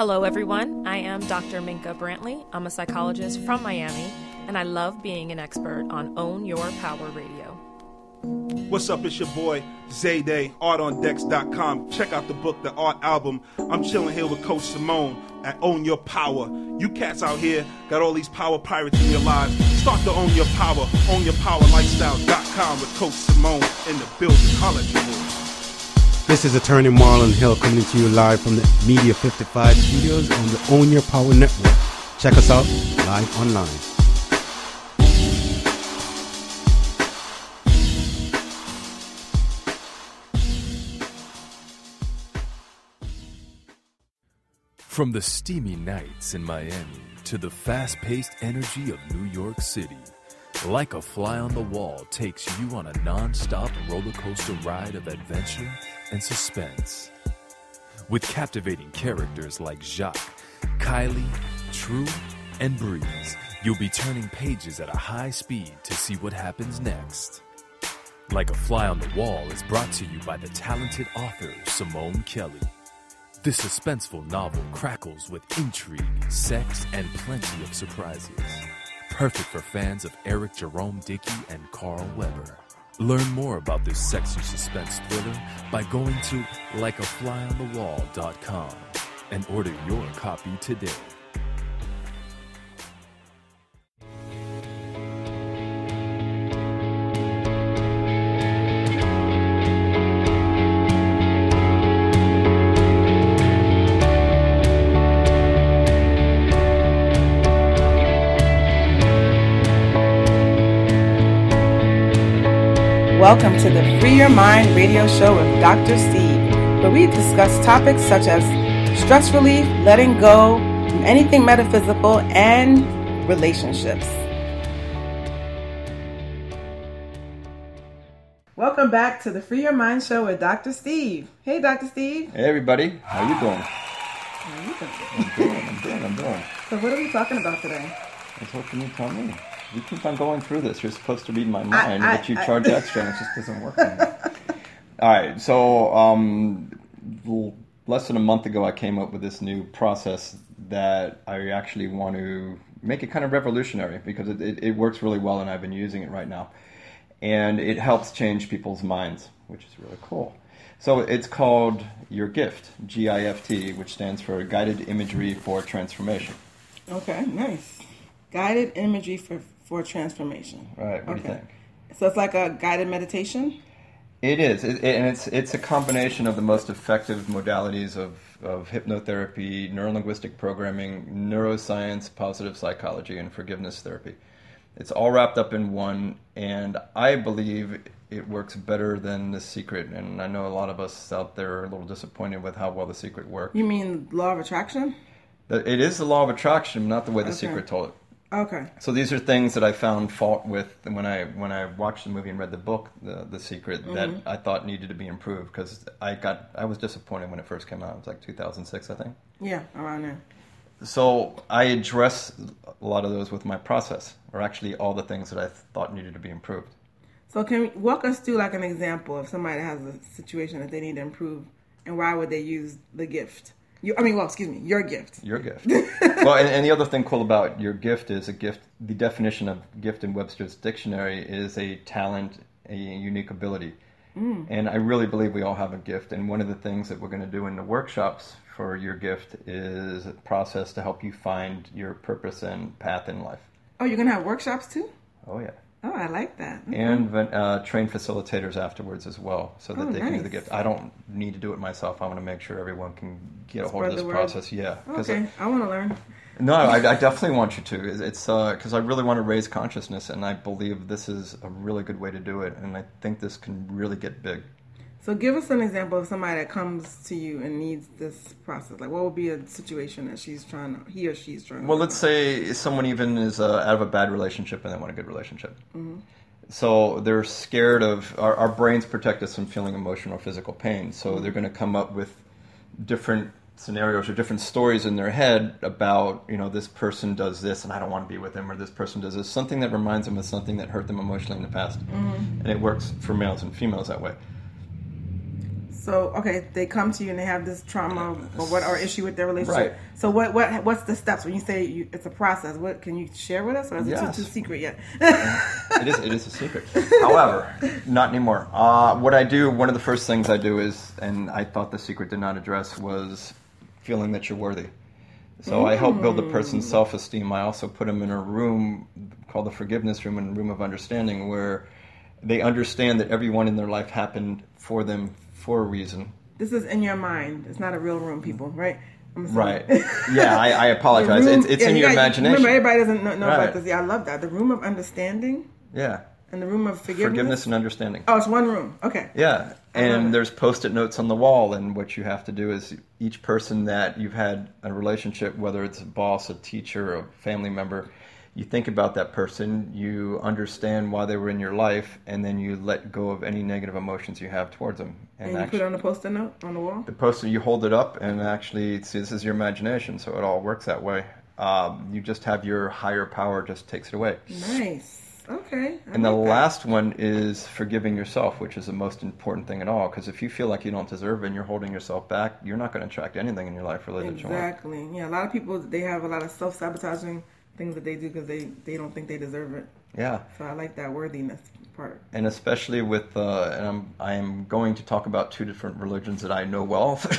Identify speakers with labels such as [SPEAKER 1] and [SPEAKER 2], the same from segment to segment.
[SPEAKER 1] Hello, everyone. I am Dr. Minka Brantley. I'm a psychologist from Miami, and I love being an expert on Own Your Power Radio.
[SPEAKER 2] What's up? It's your boy Zayday, artondex.com. Check out the book, the art album. I'm chilling here with Coach Simone at Own Your Power. You cats out here got all these power pirates in your lives. Start to own your power. OwnYourPowerLifestyle.com with Coach Simone in the building. Holla at.
[SPEAKER 3] This is attorney Marlon Hill coming to you live from the Media 55 studios on the Own Your Power Network. Check us out live online.
[SPEAKER 4] From the steamy nights in Miami to the fast paced energy of New York City, Like a Fly on the Wall takes you on a non stop roller coaster ride of adventure and suspense. With captivating characters like Jacques, Kylie, True, and Breeze, you'll be turning pages at a high speed to see what happens next. Like a Fly on the Wall is brought to you by the talented author Simone Kelly. This suspenseful novel crackles with intrigue, sex, and plenty of surprises. Perfect for fans of Eric Jerome Dickey and Carl Weber. Learn more about this sexy suspense thriller by going to likeaflyonthewall.com and order your copy today.
[SPEAKER 5] Welcome to the Free Your Mind radio show with Dr. Steve, where we discuss topics such as stress relief, letting go, anything metaphysical, and relationships. Welcome back to the Free Your Mind show with Dr. Steve. Hey, Dr. Steve.
[SPEAKER 6] Hey everybody, how you doing?
[SPEAKER 5] How you doing?
[SPEAKER 6] I'm doing, I'm doing, I'm doing.
[SPEAKER 5] So, what are we talking about today?
[SPEAKER 6] I was hoping you'd tell me. You keep on going through this. You're supposed to read my mind,
[SPEAKER 5] I-
[SPEAKER 6] but you
[SPEAKER 5] I-
[SPEAKER 6] charge extra, and it just doesn't work. All right, so um, less than a month ago, I came up with this new process that I actually want to make it kind of revolutionary because it, it, it works really well, and I've been using it right now, and it helps change people's minds, which is really cool. So it's called Your Gift, G-I-F-T, which stands for Guided Imagery for Transformation.
[SPEAKER 5] Okay, nice. Guided imagery for, for transformation.
[SPEAKER 6] Right, what do you think?
[SPEAKER 5] So, it's like a guided meditation?
[SPEAKER 6] It is, it, and it's it's a combination of the most effective modalities of, of hypnotherapy, neurolinguistic programming, neuroscience, positive psychology, and forgiveness therapy. It's all wrapped up in one, and I believe it works better than The Secret. And I know a lot of us out there are a little disappointed with how well The Secret worked.
[SPEAKER 5] You mean law of attraction?
[SPEAKER 6] It is the law of attraction, not the way The
[SPEAKER 5] Okay.
[SPEAKER 6] Secret told it.
[SPEAKER 5] Okay.
[SPEAKER 6] So these are things that I found fault with when I when I watched the movie and read the book, The The Secret, that mm-hmm. I thought needed to be improved because I got I was disappointed when it first came out. It was like 2006, I think.
[SPEAKER 5] Yeah, around there.
[SPEAKER 6] So I address a lot of those with my process, or actually all the things that I thought needed to be improved.
[SPEAKER 5] So can you walk us through like an example of somebody that has a situation that they need to improve, and why would they use the gift? You, I mean, well, excuse me, your gift.
[SPEAKER 6] Your gift. well, and, and the other thing cool about your gift is a gift. The definition of gift in Webster's dictionary is a talent, a unique ability. Mm. And I really believe we all have a gift. And one of the things that we're going to do in the workshops for your gift is a process to help you find your purpose and path in life.
[SPEAKER 5] Oh, you're gonna have workshops too?
[SPEAKER 6] Oh yeah.
[SPEAKER 5] Oh, I like that.
[SPEAKER 6] And uh, train facilitators afterwards as well, so that
[SPEAKER 5] Oh,
[SPEAKER 6] they can do the gift. I don't need to do it myself. I want to make sure everyone can get a hold of this process. Yeah, 'cause
[SPEAKER 5] Okay, I want to learn.
[SPEAKER 6] No, I, I definitely want you to. It's- because I really want to raise consciousness, and I believe this is a really good way to do it. And I think this can really get big.
[SPEAKER 5] So, give us an example of somebody that comes to you and needs this process. Like, what would be a situation that she's trying to, he or she's trying to?
[SPEAKER 6] Well, let's say someone even is uh, out of a bad relationship and they want a good relationship. Mm-hmm. So they're scared of our, our brains protect us from feeling emotional or physical pain. So mm-hmm. they're going to come up with different scenarios or different stories in their head about you know this person does this and I don't want to be with them or this person does this something that reminds them of something that hurt them emotionally in the past mm-hmm. and it works for males and females that way
[SPEAKER 5] So okay, they come to you and they have this trauma or what or issue with their relationship.
[SPEAKER 6] Right.
[SPEAKER 5] So what what what's the steps when you say you, it's a process? What can you share with us, or is it
[SPEAKER 6] Yes.
[SPEAKER 5] too, too secret yet?
[SPEAKER 6] it is it is a secret. However, not anymore. Uh, what I do, one of the first things I do is, and I thought the secret did not address was feeling that you're worthy. So I help build a person's self-esteem. I also put them in a room called the forgiveness room and room of understanding, where they understand that everyone in their life happened for them for a reason.
[SPEAKER 5] this is in your mind. It's not a real room, people, right? I'm.
[SPEAKER 6] Right. Yeah, I, I apologize.
[SPEAKER 5] Room-
[SPEAKER 6] it's it's
[SPEAKER 5] yeah,
[SPEAKER 6] in
[SPEAKER 5] you
[SPEAKER 6] your
[SPEAKER 5] got-
[SPEAKER 6] imagination.
[SPEAKER 5] Remember, everybody doesn't know, know
[SPEAKER 6] Right.
[SPEAKER 5] about this. Yeah, I love that. The room of understanding
[SPEAKER 6] yeah.
[SPEAKER 5] and the room of forgiveness.
[SPEAKER 6] Forgiveness and understanding.
[SPEAKER 5] Oh, it's one room. Okay.
[SPEAKER 6] Yeah,
[SPEAKER 5] I love it.
[SPEAKER 6] and there's post-it notes on the wall, and what you have to do is each person that you've had a relationship, whether it's a boss, a teacher, a family member, you think about that person, you understand why they were in your life, and then you let go of any negative emotions you have towards them.
[SPEAKER 5] And you
[SPEAKER 6] actually,
[SPEAKER 5] put it on a post-it note on the wall.
[SPEAKER 6] the poster you hold it up and actually see this is your imagination so it all works that way um, you just have your higher power just takes it away
[SPEAKER 5] Nice. Okay. I
[SPEAKER 6] and the
[SPEAKER 5] like
[SPEAKER 6] last one is forgiving yourself which is the most important thing at all because if you feel like you don't deserve it and you're holding yourself back you're not going to attract anything in your life really that you
[SPEAKER 5] Exactly. Yeah, a lot of people they have a lot of self-sabotaging things that they do because they they don't think they deserve it.
[SPEAKER 6] yeah
[SPEAKER 5] So I like that worthiness part.
[SPEAKER 6] and especially with uh, and I'm I am going to talk about two different religions that I know well.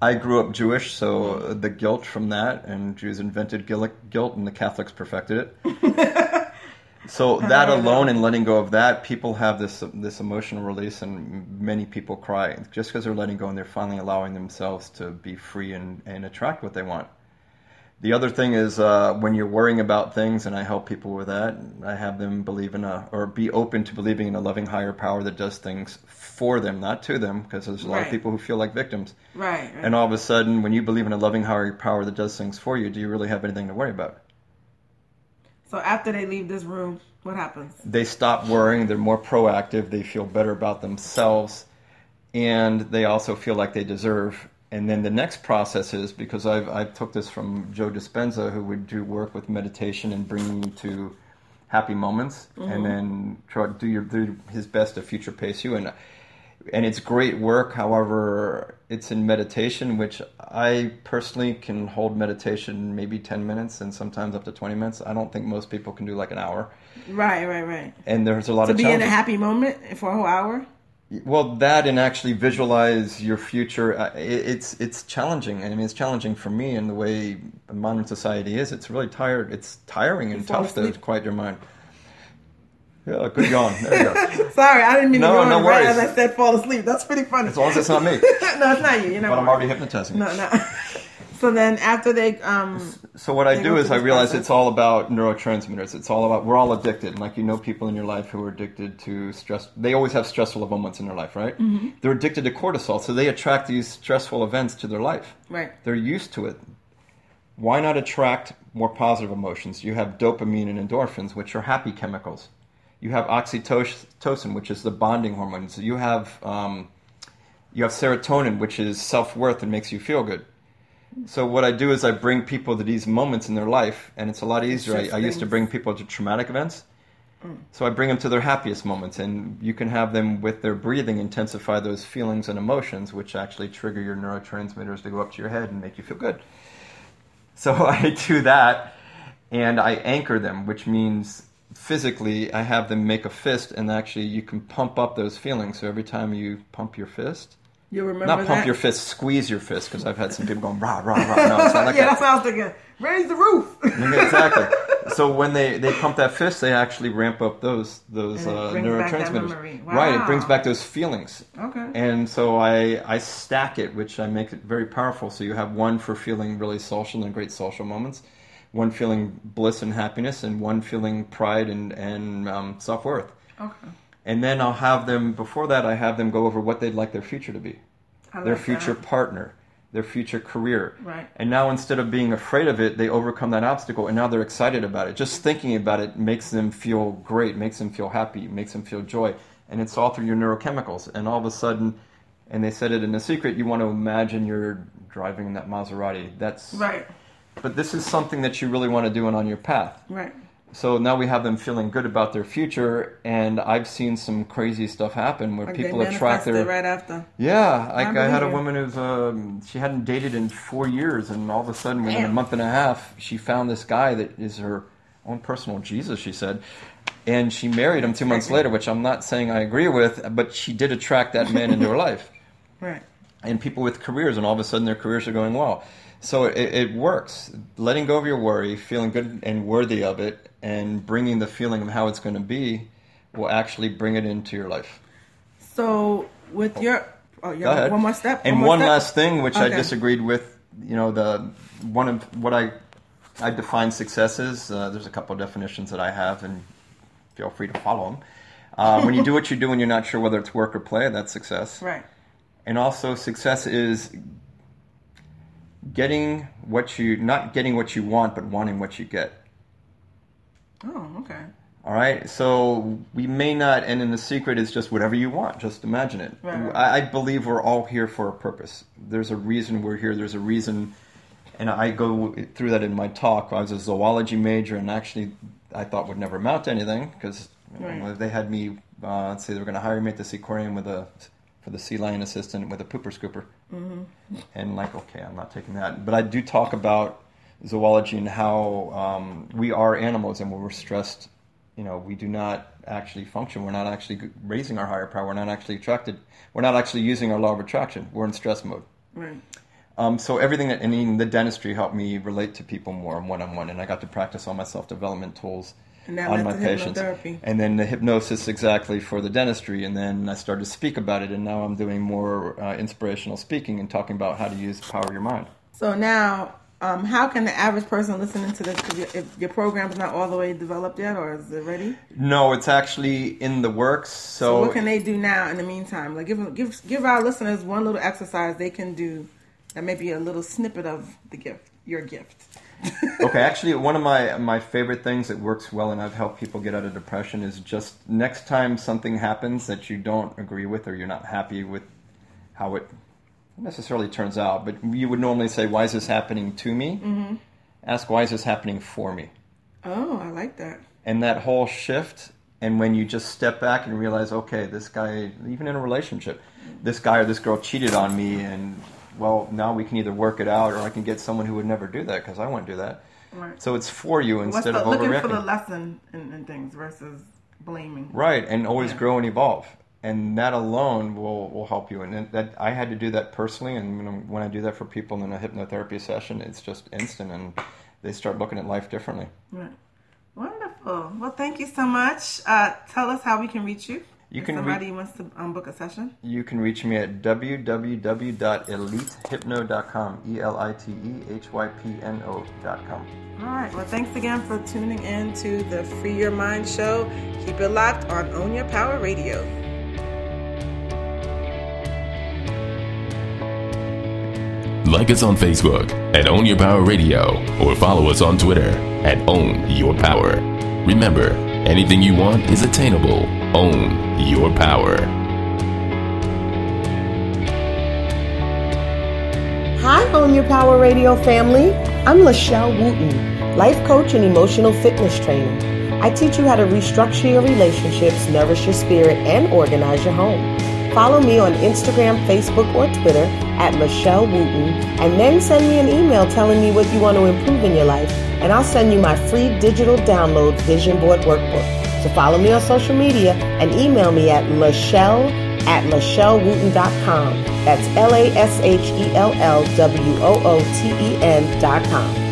[SPEAKER 6] I grew up Jewish, so the guilt from that, and Jews invented guilt, guilt and the Catholics perfected it. so that alone, and letting go of that, people have this this emotional release, and many people cry just because they're letting go and they're finally allowing themselves to be free and, and attract what they want. The other thing is uh, when you're worrying about things, and I help people with that. I have them believe in a or be open to believing in a loving higher power that does things for them, not to them, because there's a lot
[SPEAKER 5] Right.
[SPEAKER 6] of people who feel like victims.
[SPEAKER 5] Right. right.
[SPEAKER 6] And all of a sudden, when you believe in a loving higher power that does things for you, do you really have anything to worry about?
[SPEAKER 5] so after they leave this room, what happens?
[SPEAKER 6] They stop worrying. They're more proactive. They feel better about themselves, and they also feel like they deserve. And then the next process is because I've I took this from Joe Dispenza, who would do work with meditation and bringing you to happy moments, and mm-hmm. then try to do your do his best to future pace you. And and it's great work. However, it's in meditation, which I personally can hold meditation maybe ten minutes and sometimes up to twenty minutes. I don't think most people can do like an hour.
[SPEAKER 5] Right. Right. Right.
[SPEAKER 6] And there's a lot
[SPEAKER 5] To
[SPEAKER 6] of
[SPEAKER 5] be in a happy moment for a whole hour.
[SPEAKER 6] Well, that and actually visualize your future. uh, it- It's it's challenging. I mean, it's challenging for me in the way modern society is. It's really tired. It's tiring and
[SPEAKER 5] You
[SPEAKER 6] tough to quiet your mind. Yeah, good yawn. There you go.
[SPEAKER 5] Sorry, I didn't mean
[SPEAKER 6] No,
[SPEAKER 5] to go
[SPEAKER 6] no
[SPEAKER 5] right
[SPEAKER 6] worries.
[SPEAKER 5] as I said fall asleep. That's pretty funny.
[SPEAKER 6] As long as it's not me.
[SPEAKER 5] no, it's not you. You're not.
[SPEAKER 6] But I'm already hypnotizing.
[SPEAKER 5] No, no. so then after they um
[SPEAKER 6] So what I do is I realize
[SPEAKER 5] process.
[SPEAKER 6] it's all about neurotransmitters. It's all about we're all addicted. And like you know people in your life who are addicted to stress. They always have stressful moments in their life, right? Mm-hmm. They're addicted to cortisol, so they attract these stressful events to their life.
[SPEAKER 5] right.
[SPEAKER 6] They're used to it. Why not attract more positive emotions? You have dopamine and endorphins, which are happy chemicals. You have oxytocin, which is the bonding hormone. So you have um, you have serotonin, which is self worth and makes you feel good. So what I do is I bring people to these moments in their life, and it's a lot easier. I, I used to bring people to traumatic events, mm. so I bring them to their happiest moments, and you can have them with their breathing intensify those feelings and emotions, which actually trigger your neurotransmitters to go up to your head and make you feel good. So I do that, and I anchor them, which means physically I have them make a fist, and actually you can pump up those feelings. So every time you pump your fist,
[SPEAKER 5] You remember
[SPEAKER 6] not
[SPEAKER 5] that?
[SPEAKER 6] pump your fist, squeeze your fist, because I've had some people going rah rah rah. No, it's not like
[SPEAKER 5] yeah,
[SPEAKER 6] that.
[SPEAKER 5] that's what I was thinking. Raise the roof.
[SPEAKER 6] Yeah, exactly. So when they, they pump that fist, they actually ramp up those those uh,
[SPEAKER 5] that
[SPEAKER 6] neurotransmitters.
[SPEAKER 5] memory.
[SPEAKER 6] Right, it brings back those feelings.
[SPEAKER 5] okay.
[SPEAKER 6] And so I I stack it, which I make it very powerful. So you have one for feeling really social and great social moments, one feeling bliss and happiness, and one feeling pride and and um, self worth.
[SPEAKER 5] okay.
[SPEAKER 6] And then I'll have them before that. I have them go over what they'd like their future to be,
[SPEAKER 5] I
[SPEAKER 6] their future
[SPEAKER 5] that.
[SPEAKER 6] partner, their future career.
[SPEAKER 5] Right.
[SPEAKER 6] And now instead of being afraid of it, they overcome that obstacle and now they're excited about it. Just thinking about it makes them feel great, makes them feel happy, makes them feel joy. And it's all through your neurochemicals. And all of a sudden, and they said it in a secret, you want to imagine you're driving in that Maserati. That's
[SPEAKER 5] Right.
[SPEAKER 6] But this is something that you really want to do and on your path.
[SPEAKER 5] Right.
[SPEAKER 6] So now we have them feeling good about their future, and I've seen some crazy stuff happen where
[SPEAKER 5] Like
[SPEAKER 6] people attract their
[SPEAKER 5] right after.
[SPEAKER 6] Yeah, like I, had a woman who's um, she hadn't dated in four years, and all of a sudden, within a month and a half, she found this guy that is her own personal Jesus. She said, and she married him two months later, which I'm not saying I agree with, but she did attract that man into her life,
[SPEAKER 5] Right.
[SPEAKER 6] and people with careers, and all of a sudden their careers are going well. So it, it works. Letting go of your worry, feeling good and worthy of it, and bringing the feeling of how it's going to be, will actually bring it into your life.
[SPEAKER 5] So with your oh, you
[SPEAKER 6] Go ahead.
[SPEAKER 5] one more step.
[SPEAKER 6] And
[SPEAKER 5] more
[SPEAKER 6] one
[SPEAKER 5] step?
[SPEAKER 6] last thing, which I disagreed with, you know, the one of what I I define success as. Uh, there's a couple of definitions that I have, and feel free to follow them. Uh, when you do what you do and you're not sure whether it's work or play, that's success.
[SPEAKER 5] Right.
[SPEAKER 6] And also, success is getting what you not getting what you want, but wanting what you get.
[SPEAKER 5] Oh, okay.
[SPEAKER 6] All right, so we may not, and in the secret is just whatever you want. Just imagine it.
[SPEAKER 5] Right, right.
[SPEAKER 6] I, I believe we're all here for a purpose. There's a reason we're here. There's a reason, and I go through that in my talk. I was a zoology major, and actually, I thought would never amount to anything because
[SPEAKER 5] Right.
[SPEAKER 6] they had me. Uh, let's say they were going to hire me at this aquarium with a for the sea lion assistant with a pooper scooper, and like, okay, I'm not taking that. But I do talk about zoology and how um, we are animals, and when we're stressed, you know, we do not actually function. We're not actually raising our higher power. We're not actually attracted. We're not actually using our law of attraction. We're in stress mode.
[SPEAKER 5] Right.
[SPEAKER 6] Um, so everything that, and even the dentistry helped me relate to people more one on one, and I got to practice all my self development tools on my patients. And then the hypnosis exactly for the dentistry, and then I started to speak about it, and now I'm doing more uh, inspirational speaking and talking about how to use the power of your mind.
[SPEAKER 5] So now, um, how can the average person listening to this, 'cause your, if your program's not all the way developed yet, or is it ready?
[SPEAKER 6] No, it's actually in the works. So,
[SPEAKER 5] So what can they do now in the meantime? Like give give give our listeners one little exercise they can do that may be a little snippet of the gift, your gift.
[SPEAKER 6] okay, actually, one of my my favorite things that works well, and I've helped people get out of depression, is just next time something happens that you don't agree with or you're not happy with how it necessarily turns out, but you would normally say, "Why is this happening to me?" Mm-hmm. Ask, "Why is this happening for me?"
[SPEAKER 5] Oh, I like that.
[SPEAKER 6] And that whole shift, and when you just step back and realize, okay, this guy, even in a relationship, this guy or this girl cheated on me, and well, now we can either work it out, or I can get someone who would never do that because I wouldn't do that.
[SPEAKER 5] Right.
[SPEAKER 6] So it's for you instead
[SPEAKER 5] the,
[SPEAKER 6] of
[SPEAKER 5] looking for the lesson in, in things versus blaming.
[SPEAKER 6] Right, and always
[SPEAKER 5] Yeah.
[SPEAKER 6] grow and evolve, and that alone will will help you. And that- I had to do that personally, and when, I do that for people in a hypnotherapy session, it's just instant, and they start looking at life differently.
[SPEAKER 5] Right. Wonderful. Well, thank you so much. Uh, tell us how we can reach you.
[SPEAKER 6] You
[SPEAKER 5] if
[SPEAKER 6] can re-
[SPEAKER 5] somebody wants to um, book a session.
[SPEAKER 6] You can reach me at www.elitehypno.com, e l i t e h y p n o.com.
[SPEAKER 5] All right. Well, thanks again for tuning in to the Free Your Mind show. Keep it locked on Own Your Power Radio.
[SPEAKER 4] Like us on Facebook at Own Your Power Radio or follow us on Twitter at Own Your Power. Remember, anything you want is attainable. Own your power.
[SPEAKER 7] Hi, Own Your Power Radio family. I'm Lashell Wooten, life coach and emotional fitness trainer. I teach you how to restructure your relationships, nourish your spirit, and organize your home. Follow me on Instagram, Facebook, or Twitter at Michelle Wooten, and then send me an email telling me what you want to improve in your life, and I'll send you my free digital download vision board workbook. So follow me on social media and email me at Michelle at LashellWooten.com. That's L A S H E L L W O O T E N dot com.